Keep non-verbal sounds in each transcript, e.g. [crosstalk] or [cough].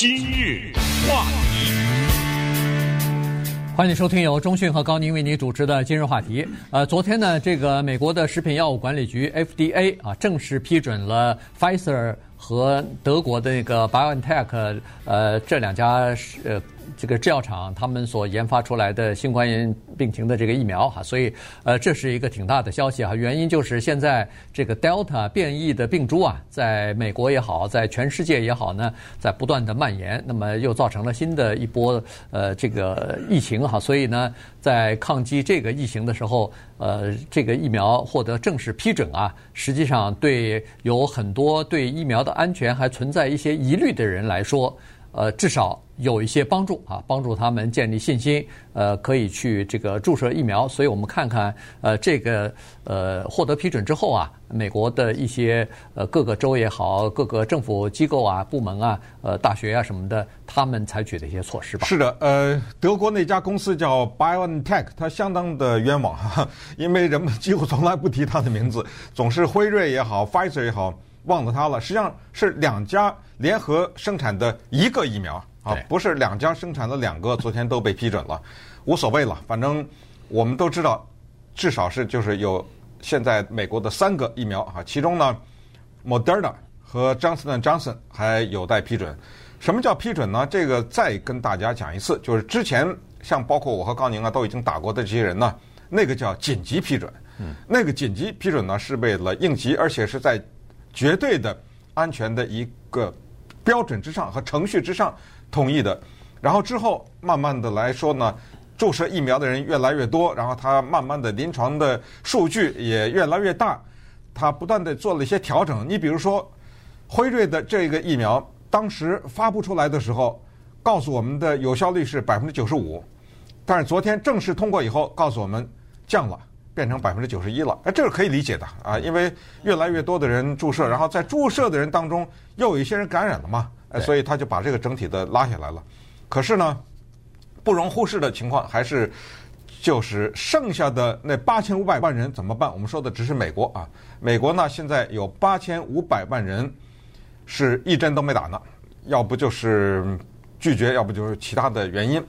今日话题，欢迎收听由中讯和高宁为您主持的今日话题。呃，昨天呢，这个美国的食品药物管理局 FDA 啊，正式批准了 Pfizer 和德国的那个 BioNTech 呃这两家呃。这个制药厂他们所研发出来的新冠病情的这个疫苗哈，所以呃这是一个挺大的消息哈。原因就是现在这个 Delta 变异的病株啊，在美国也好，在全世界也好呢，在不断的蔓延，那么又造成了新的一波呃这个疫情哈。所以呢，在抗击这个疫情的时候，呃这个疫苗获得正式批准啊，实际上对有很多对疫苗的安全还存在一些疑虑的人来说，呃至少。有一些帮助啊，帮助他们建立信心，呃，可以去这个注射疫苗。所以我们看看，呃，这个呃获得批准之后啊，美国的一些呃各个州也好，各个政府机构啊、部门啊、呃大学啊什么的，他们采取的一些措施吧。是的，呃，德国那家公司叫 BioNTech，它相当的冤枉哈，[laughs] 因为人们几乎从来不提它的名字，总是辉瑞也好，Pfizer 也好，忘了它了。实际上是两家联合生产的一个疫苗。啊，不是两家生产的两个，昨天都被批准了，[laughs] 无所谓了。反正我们都知道，至少是就是有现在美国的三个疫苗啊，其中呢，Moderna 和 Johnson & Johnson 还有待批准。什么叫批准呢？这个再跟大家讲一次，就是之前像包括我和高宁啊都已经打过的这些人呢，那个叫紧急批准。嗯，那个紧急批准呢是为了应急，而且是在绝对的安全的一个标准之上和程序之上。同意的，然后之后慢慢的来说呢，注射疫苗的人越来越多，然后他慢慢的临床的数据也越来越大，他不断的做了一些调整。你比如说，辉瑞的这个疫苗当时发布出来的时候，告诉我们的有效率是百分之九十五，但是昨天正式通过以后，告诉我们降了，变成百分之九十一了。哎，这是可以理解的啊，因为越来越多的人注射，然后在注射的人当中又有一些人感染了嘛。所以他就把这个整体的拉下来了。可是呢，不容忽视的情况还是，就是剩下的那八千五百万人怎么办？我们说的只是美国啊。美国呢，现在有八千五百万人是一针都没打呢，要不就是拒绝，要不就是其他的原因。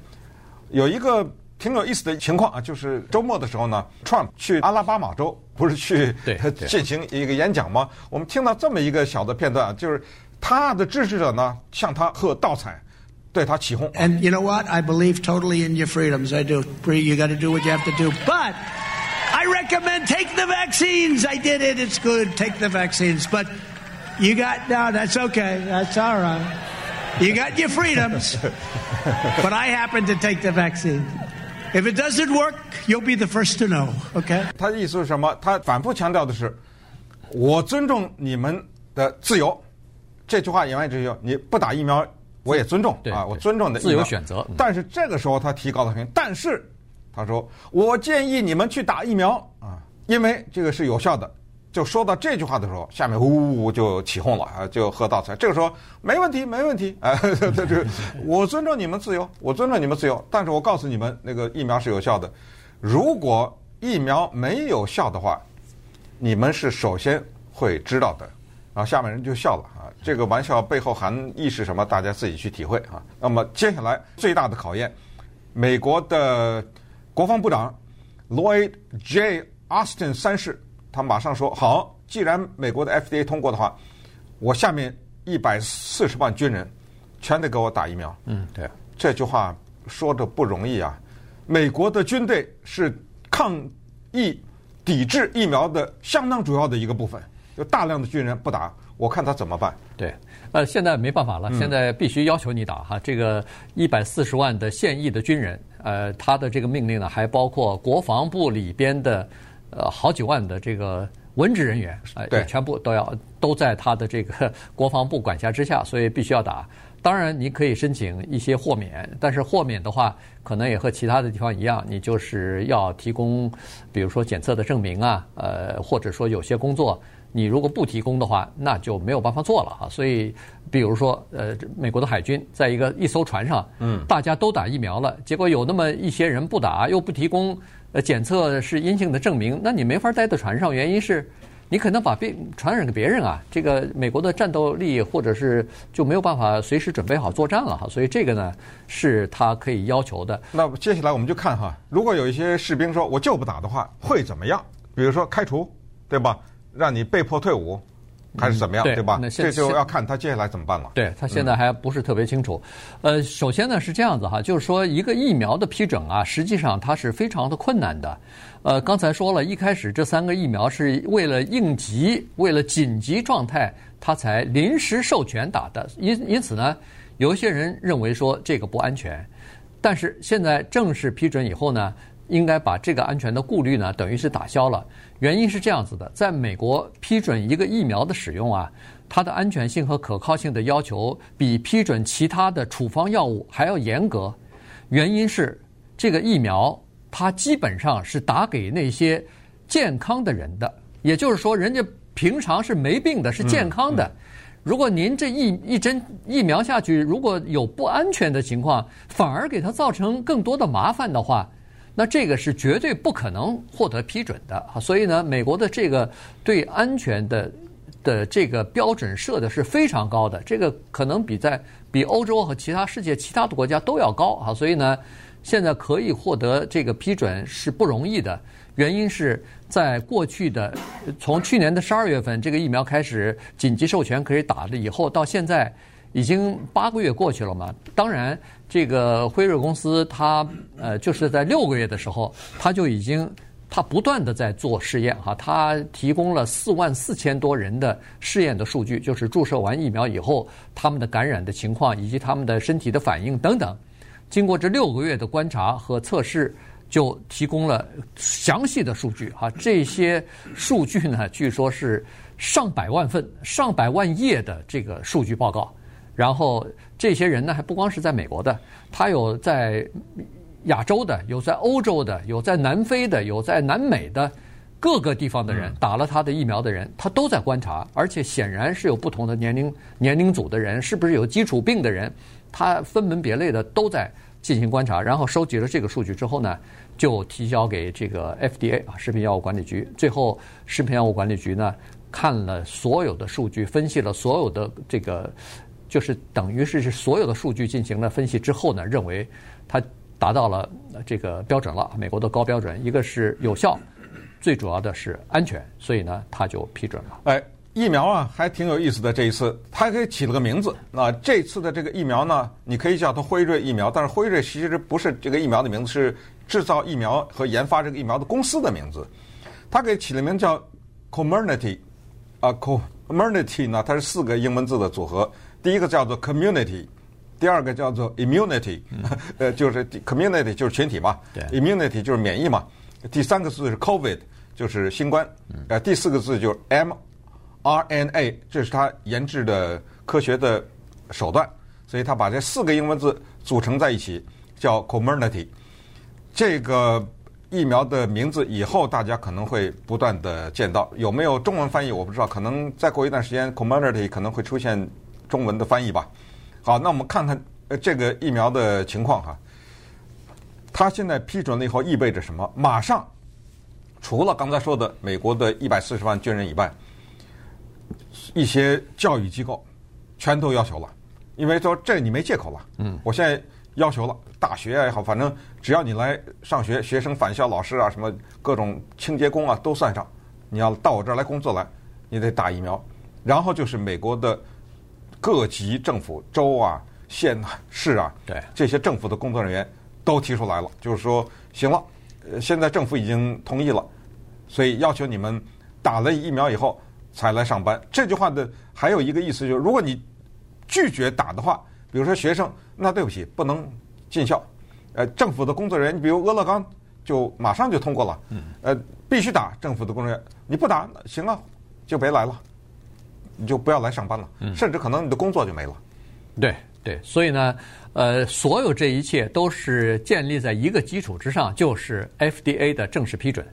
有一个挺有意思的情况啊，就是周末的时候呢，Trump 去阿拉巴马州，不是去进行一个演讲吗？我们听到这么一个小的片段啊，就是。他的支持者呢，向他喝倒彩，对他起哄。And you know what? I believe totally in your freedoms. I do. You got to do what you have to do. But I recommend take the vaccines. I did it. It's good. Take the vaccines. But you got no. That's okay. That's all right. You got your freedoms. [laughs] But I happen to take the vaccine. If it doesn't work, you'll be the first to know. Okay? 他的意思是什么？他反复强调的是，我尊重你们的自由。这句话言外之意，你不打疫苗，我也尊重啊，我尊重你的自由选择。但是这个时候他提高了声音，但是他说，我建议你们去打疫苗啊，因为这个是有效的。就说到这句话的时候，下面呜呜就起哄了啊，就喝倒彩。这个时候没问题，没问题，哎，[laughs] 这这，我尊重你们自由，我尊重你们自由。但是我告诉你们，那个疫苗是有效的。如果疫苗没有效的话，你们是首先会知道的。然后下面人就笑了啊，这个玩笑背后含义是什么？大家自己去体会啊。那么接下来最大的考验，美国的国防部长 Lloyd J. Austin 三世，他马上说：“好，既然美国的 FDA 通过的话，我下面一百四十万军人全得给我打疫苗。”嗯，对，这句话说的不容易啊。美国的军队是抗疫抵制疫苗的相当主要的一个部分。有大量的军人不打，我看他怎么办？对，呃，现在没办法了，现在必须要求你打哈。这个一百四十万的现役的军人，呃，他的这个命令呢，还包括国防部里边的呃好几万的这个文职人员，呃，对，全部都要都在他的这个国防部管辖之下，所以必须要打。当然，你可以申请一些豁免，但是豁免的话，可能也和其他的地方一样，你就是要提供，比如说检测的证明啊，呃，或者说有些工作。你如果不提供的话，那就没有办法做了哈。所以，比如说，呃，美国的海军在一个一艘船上，嗯，大家都打疫苗了，结果有那么一些人不打，又不提供呃检测是阴性的证明，那你没法待在船上。原因是你可能把病传染给别人啊，这个美国的战斗力或者是就没有办法随时准备好作战了哈。所以这个呢是他可以要求的。那接下来我们就看哈，如果有一些士兵说我就不打的话，会怎么样？比如说开除，对吧？让你被迫退伍。还是怎么样，嗯、对，对吧？那这就要看他接下来怎么办了。对，他现在还不是特别清楚。嗯、呃，首先呢是这样子哈，就是说一个疫苗的批准啊，实际上它是非常的困难的。呃，刚才说了一开始这三个疫苗是为了应急、为了紧急状态，他才临时授权打的。因因此呢，有一些人认为说这个不安全，但是现在正式批准以后呢，应该把这个安全的顾虑呢，等于是打消了。原因是这样子的，在美国批准一个疫苗的使用啊，它的安全性和可靠性的要求比批准其他的处方药物还要严格。原因是这个疫苗它基本上是打给那些健康的人的，也就是说，人家平常是没病的，是健康的。如果您这一一针疫苗下去，如果有不安全的情况，反而给他造成更多的麻烦的话。那这个是绝对不可能获得批准的啊！所以呢，美国的这个对安全的的这个标准设的是非常高的，这个可能比在比欧洲和其他世界其他的国家都要高啊！所以呢，现在可以获得这个批准是不容易的，原因是在过去的从去年的十二月份这个疫苗开始紧急授权可以打了以后，到现在已经八个月过去了嘛，当然。这个辉瑞公司，它呃，就是在六个月的时候，它就已经，它不断的在做试验哈，它提供了四万四千多人的试验的数据，就是注射完疫苗以后，他们的感染的情况以及他们的身体的反应等等，经过这六个月的观察和测试，就提供了详细的数据哈。这些数据呢，据说是上百万份、上百万页的这个数据报告。然后这些人呢，还不光是在美国的，他有在亚洲的，有在欧洲的，有在南非的，有在南美的各个地方的人打了他的疫苗的人，他都在观察，而且显然是有不同的年龄年龄组的人，是不是有基础病的人，他分门别类的都在进行观察，然后收集了这个数据之后呢，就提交给这个 FDA 啊，食品药物管理局。最后，食品药物管理局呢看了所有的数据，分析了所有的这个。就是等于是是所有的数据进行了分析之后呢，认为它达到了这个标准了，美国的高标准，一个是有效，最主要的是安全，所以呢，它就批准了。哎，疫苗啊，还挺有意思的。这一次，它还给起了个名字。那这次的这个疫苗呢，你可以叫它辉瑞疫苗，但是辉瑞其实不是这个疫苗的名字，是制造疫苗和研发这个疫苗的公司的名字。它给起了名叫 Comirnaty 啊，Comirnaty 呢，它是四个英文字的组合。第一个叫做 community，第二个叫做 immunity，[laughs] 呃，就是 community 就是群体嘛，immunity 就是免疫嘛。第三个字是 covid，就是新冠。呃，第四个字就是 mRNA，这是它研制的科学的手段，所以它把这四个英文字组成在一起，叫 community。这个疫苗的名字以后大家可能会不断的见到，有没有中文翻译我不知道，可能再过一段时间 community 可能会出现。中文的翻译吧，好，那我们看看呃这个疫苗的情况哈。它现在批准了以后意味着什么？马上，除了刚才说的美国的一百四十万军人以外，一些教育机构全都要求了，因为说这你没借口了。嗯，我现在要求了，大学也好，反正只要你来上学，学生、返校老师啊，什么各种清洁工啊都算上，你要到我这儿来工作来，你得打疫苗。然后就是美国的。各级政府、州啊、县啊、市啊，对这些政府的工作人员都提出来了，就是说，行了，呃，现在政府已经同意了，所以要求你们打了疫苗以后才来上班。这句话的还有一个意思就是，如果你拒绝打的话，比如说学生，那对不起，不能进校。呃，政府的工作人员，比如俄勒冈，就马上就通过了，呃，必须打政府的工作人员，你不打，行了，就别来了。你就不要来上班了，甚至可能你的工作就没了。对对，所以呢，呃，所有这一切都是建立在一个基础之上，就是 FDA 的正式批准。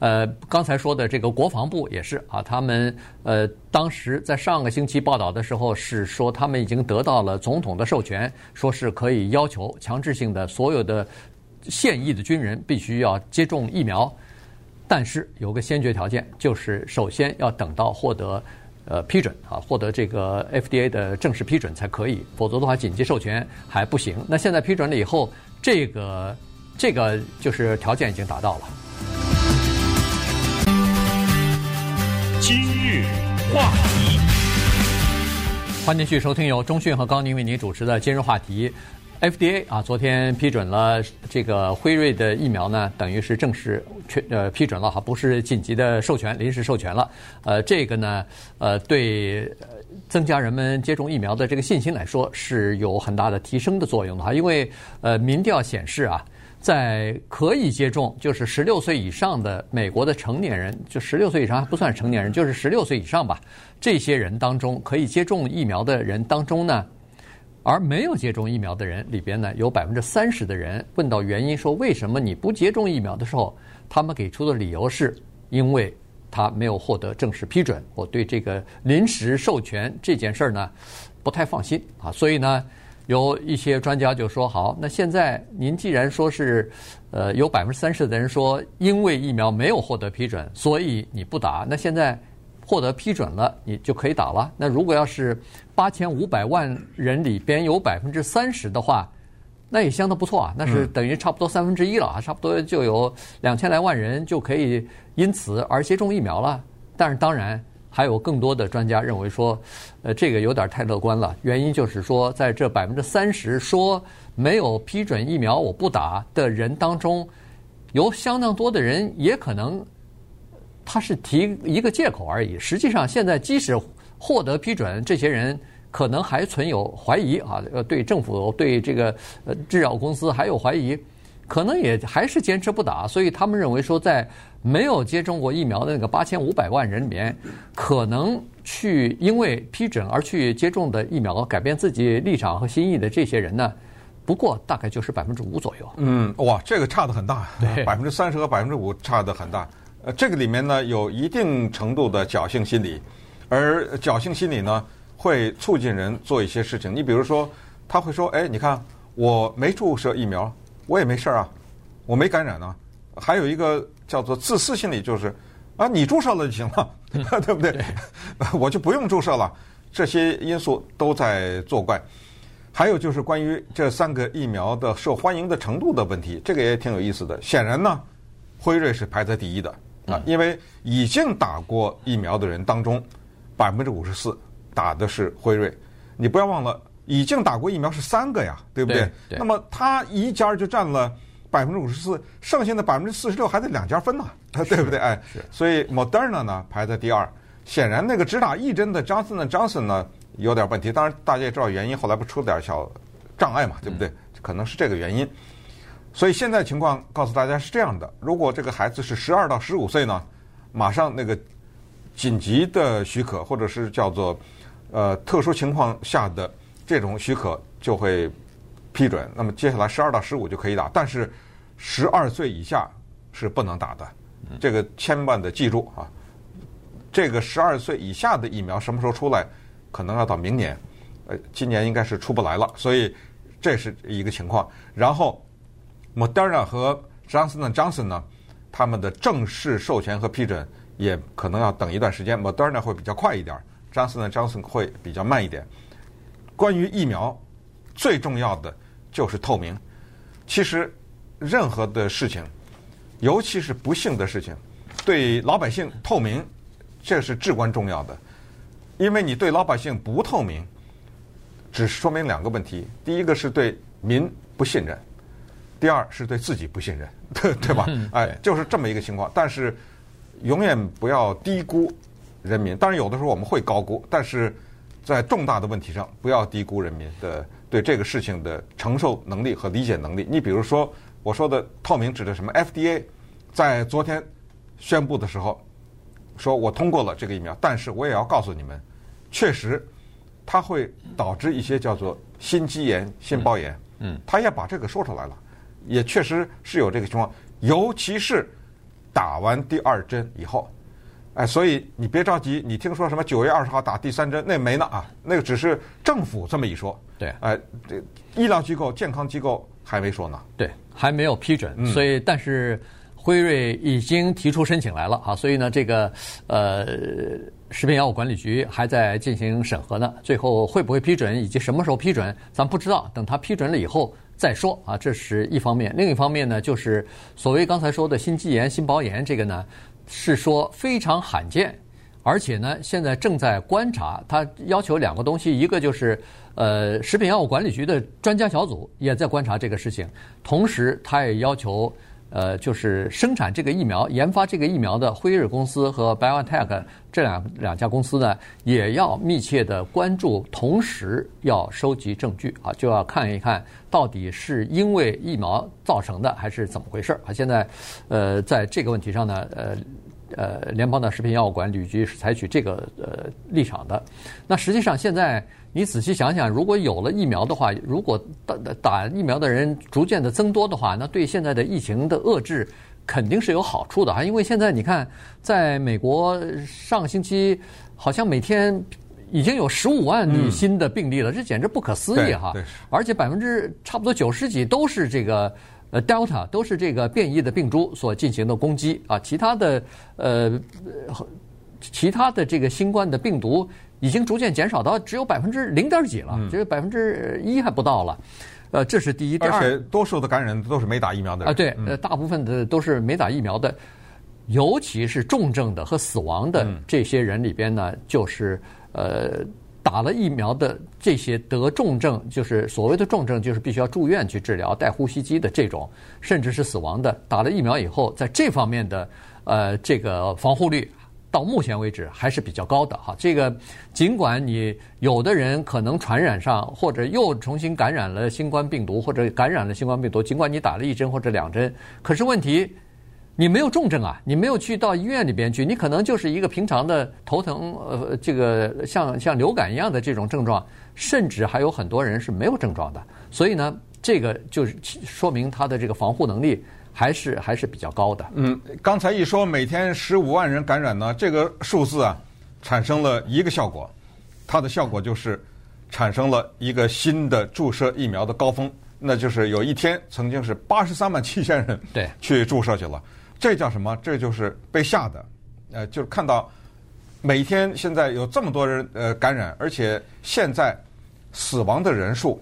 呃，刚才说的这个国防部也是啊，他们呃当时在上个星期报道的时候是说，他们已经得到了总统的授权，说是可以要求强制性的所有的现役的军人必须要接种疫苗。但是有个先决条件，就是首先要等到获得呃批准啊，获得这个 FDA 的正式批准才可以，否则的话紧急授权还不行。那现在批准了以后，这个这个就是条件已经达到了。今日话题，欢迎继续收听由中讯和高宁为您主持的今日话题。FDA 啊，昨天批准了这个辉瑞的疫苗呢，等于是正式确呃批准了哈，不是紧急的授权，临时授权了。呃，这个呢，呃，对增加人们接种疫苗的这个信心来说，是有很大的提升的作用的哈。因为呃，民调显示啊，在可以接种，就是十六岁以上的美国的成年人，就十六岁以上还不算成年人，就是十六岁以上吧，这些人当中可以接种疫苗的人当中呢。而没有接种疫苗的人里边呢，有百分之三十的人问到原因，说为什么你不接种疫苗的时候，他们给出的理由是因为他没有获得正式批准，我对这个临时授权这件事儿呢不太放心啊。所以呢，有一些专家就说：好，那现在您既然说是呃有百分之三十的人说因为疫苗没有获得批准，所以你不打，那现在。获得批准了，你就可以打了。那如果要是八千五百万人里边有百分之三十的话，那也相当不错啊。那是等于差不多三分之一了啊，差不多就有两千来万人就可以因此而接种疫苗了。但是当然还有更多的专家认为说，呃，这个有点太乐观了。原因就是说，在这百分之三十说没有批准疫苗我不打的人当中，有相当多的人也可能。他是提一个借口而已。实际上，现在即使获得批准，这些人可能还存有怀疑啊，呃，对政府、对这个呃制药公司还有怀疑，可能也还是坚持不打。所以他们认为说，在没有接种过疫苗的那个八千五百万人里面，可能去因为批准而去接种的疫苗，改变自己立场和心意的这些人呢，不过大概就是百分之五左右。嗯，哇，这个差的很大，对，百分之三十和百分之五差的很大。呃，这个里面呢，有一定程度的侥幸心理，而侥幸心理呢，会促进人做一些事情。你比如说，他会说：“哎，你看我没注射疫苗，我也没事儿啊，我没感染啊。”还有一个叫做自私心理，就是啊，你注射了就行了，[laughs] 对不对？对 [laughs] 我就不用注射了。这些因素都在作怪。还有就是关于这三个疫苗的受欢迎的程度的问题，这个也挺有意思的。显然呢，辉瑞是排在第一的。啊，因为已经打过疫苗的人当中，百分之五十四打的是辉瑞。你不要忘了，已经打过疫苗是三个呀，对不对？对，对。那么他一家就占了百分之五十四，剩下的百分之四十六还得两家分呢，[laughs] 对不对？哎，所以 Moderna 呢排在第二。显然那个只打一针的 Johnson & Johnson 呢有点问题，当然大家也知道原因，后来不出了点小障碍嘛，对不对？嗯、可能是这个原因。所以现在情况告诉大家是这样的：如果这个孩子是十二到十五岁呢，马上那个紧急的许可，或者是叫做呃特殊情况下的这种许可就会批准。那么接下来十二到十五就可以打，但是十二岁以下是不能打的。这个千万的记住啊！这个十二岁以下的疫苗什么时候出来？可能要到明年，呃，今年应该是出不来了。所以这是一个情况。然后。Moderna 和 Johnson & Johnson 呢，他们的正式授权和批准也可能要等一段时间。Moderna 会比较快一点，Johnson & Johnson 会比较慢一点。关于疫苗，最重要的就是透明。其实任何的事情，尤其是不幸的事情，对老百姓透明，这是至关重要的。因为你对老百姓不透明，只说明两个问题：第一个是对民不信任。第二是对自己不信任，[laughs] 对对吧？哎，就是这么一个情况。但是永远不要低估人民。当然有的时候我们会高估，但是在重大的问题上不要低估人民的对这个事情的承受能力和理解能力。你比如说我说的透明指的什么？FDA 在昨天宣布的时候说我通过了这个疫苗，但是我也要告诉你们，确实它会导致一些叫做心肌炎、心包炎。嗯，他也把这个说出来了。也确实是有这个情况，尤其是打完第二针以后，哎，所以你别着急，你听说什么九月二十号打第三针，那没呢啊，那个只是政府这么一说，对，哎，这医疗机构、健康机构还没说呢，对，还没有批准，嗯、所以但是辉瑞已经提出申请来了啊，所以呢，这个呃，食品药物管理局还在进行审核呢。最后会不会批准，以及什么时候批准，咱不知道。等他批准了以后再说啊，这是一方面。另一方面呢，就是所谓刚才说的心肌炎、心包炎，这个呢是说非常罕见。而且呢，现在正在观察，它要求两个东西，一个就是，呃，食品药物管理局的专家小组也在观察这个事情，同时它也要求，呃，就是生产这个疫苗、研发这个疫苗的辉瑞公司和 BioNTech 这两两家公司呢，也要密切的关注，同时要收集证据啊，就要看一看到底是因为疫苗造成的，还是怎么回事啊？现在，呃，在这个问题上呢，呃。呃，联邦的食品药物管理局是采取这个呃立场的。那实际上，现在你仔细想想，如果有了疫苗的话，如果打打疫苗的人逐渐的增多的话，那对现在的疫情的遏制肯定是有好处的啊。因为现在你看，在美国上个星期好像每天已经有十五万例新的病例了，嗯、这简直不可思议哈！而且百分之差不多九十几都是这个。呃，Delta 都是这个变异的病株所进行的攻击啊，其他的呃，其他的这个新冠的病毒已经逐渐减少到只有百分之零点几了，只有百分之一还不到了。呃，这是第一。第二，而且多数的感染都是没打疫苗的人啊，对，呃，大部分的都是没打疫苗的，尤其是重症的和死亡的这些人里边呢，就是呃。打了疫苗的这些得重症，就是所谓的重症，就是必须要住院去治疗、带呼吸机的这种，甚至是死亡的。打了疫苗以后，在这方面的呃这个防护率，到目前为止还是比较高的哈。这个尽管你有的人可能传染上，或者又重新感染了新冠病毒，或者感染了新冠病毒，尽管你打了一针或者两针，可是问题。你没有重症啊，你没有去到医院里边去，你可能就是一个平常的头疼，呃，这个像像流感一样的这种症状，甚至还有很多人是没有症状的。所以呢，这个就是说明他的这个防护能力还是还是比较高的。嗯，刚才一说每天十五万人感染呢，这个数字啊，产生了一个效果，它的效果就是产生了一个新的注射疫苗的高峰，那就是有一天曾经是八十三万七千人对去注射去了。这叫什么？这就是被吓的，呃，就是看到每天现在有这么多人呃感染，而且现在死亡的人数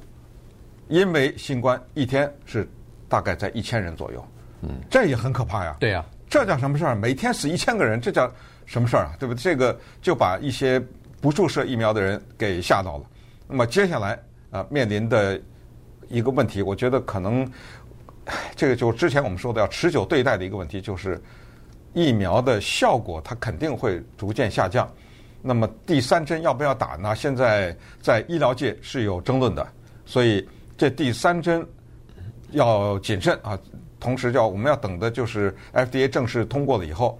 因为新冠一天是大概在一千人左右，嗯，这也很可怕呀。对呀，这叫什么事儿？每天死一千个人，这叫什么事儿啊？对不对？这个就把一些不注射疫苗的人给吓到了。那么接下来啊，面临的一个问题，我觉得可能。这个就之前我们说的要持久对待的一个问题，就是疫苗的效果它肯定会逐渐下降。那么第三针要不要打呢？现在在医疗界是有争论的，所以这第三针要谨慎啊。同时，要我们要等的就是 FDA 正式通过了以后，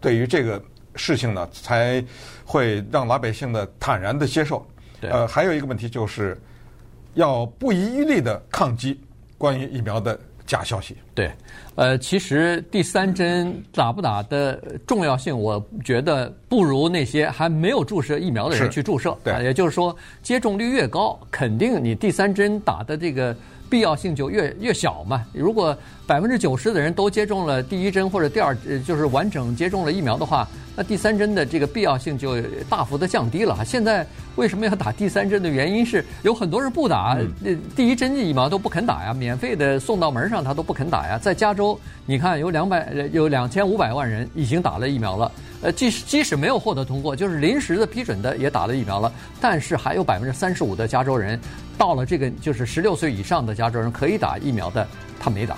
对于这个事情呢，才会让老百姓的坦然的接受。呃，还有一个问题就是要不遗余力的抗击。关于疫苗的假消息，对，呃，其实第三针打不打的重要性，我觉得不如那些还没有注射疫苗的人去注射。对，也就是说，接种率越高，肯定你第三针打的这个必要性就越越小嘛。如果百分之九十的人都接种了第一针或者第二，就是完整接种了疫苗的话，那第三针的这个必要性就大幅的降低了。现在为什么要打第三针的原因是有很多人不打，第一针疫苗都不肯打呀，免费的送到门上他都不肯打呀。在加州，你看有两百有两千五百万人已经打了疫苗了，呃，即使即使没有获得通过，就是临时的批准的也打了疫苗了，但是还有百分之三十五的加州人到了这个就是十六岁以上的加州人可以打疫苗的，他没打。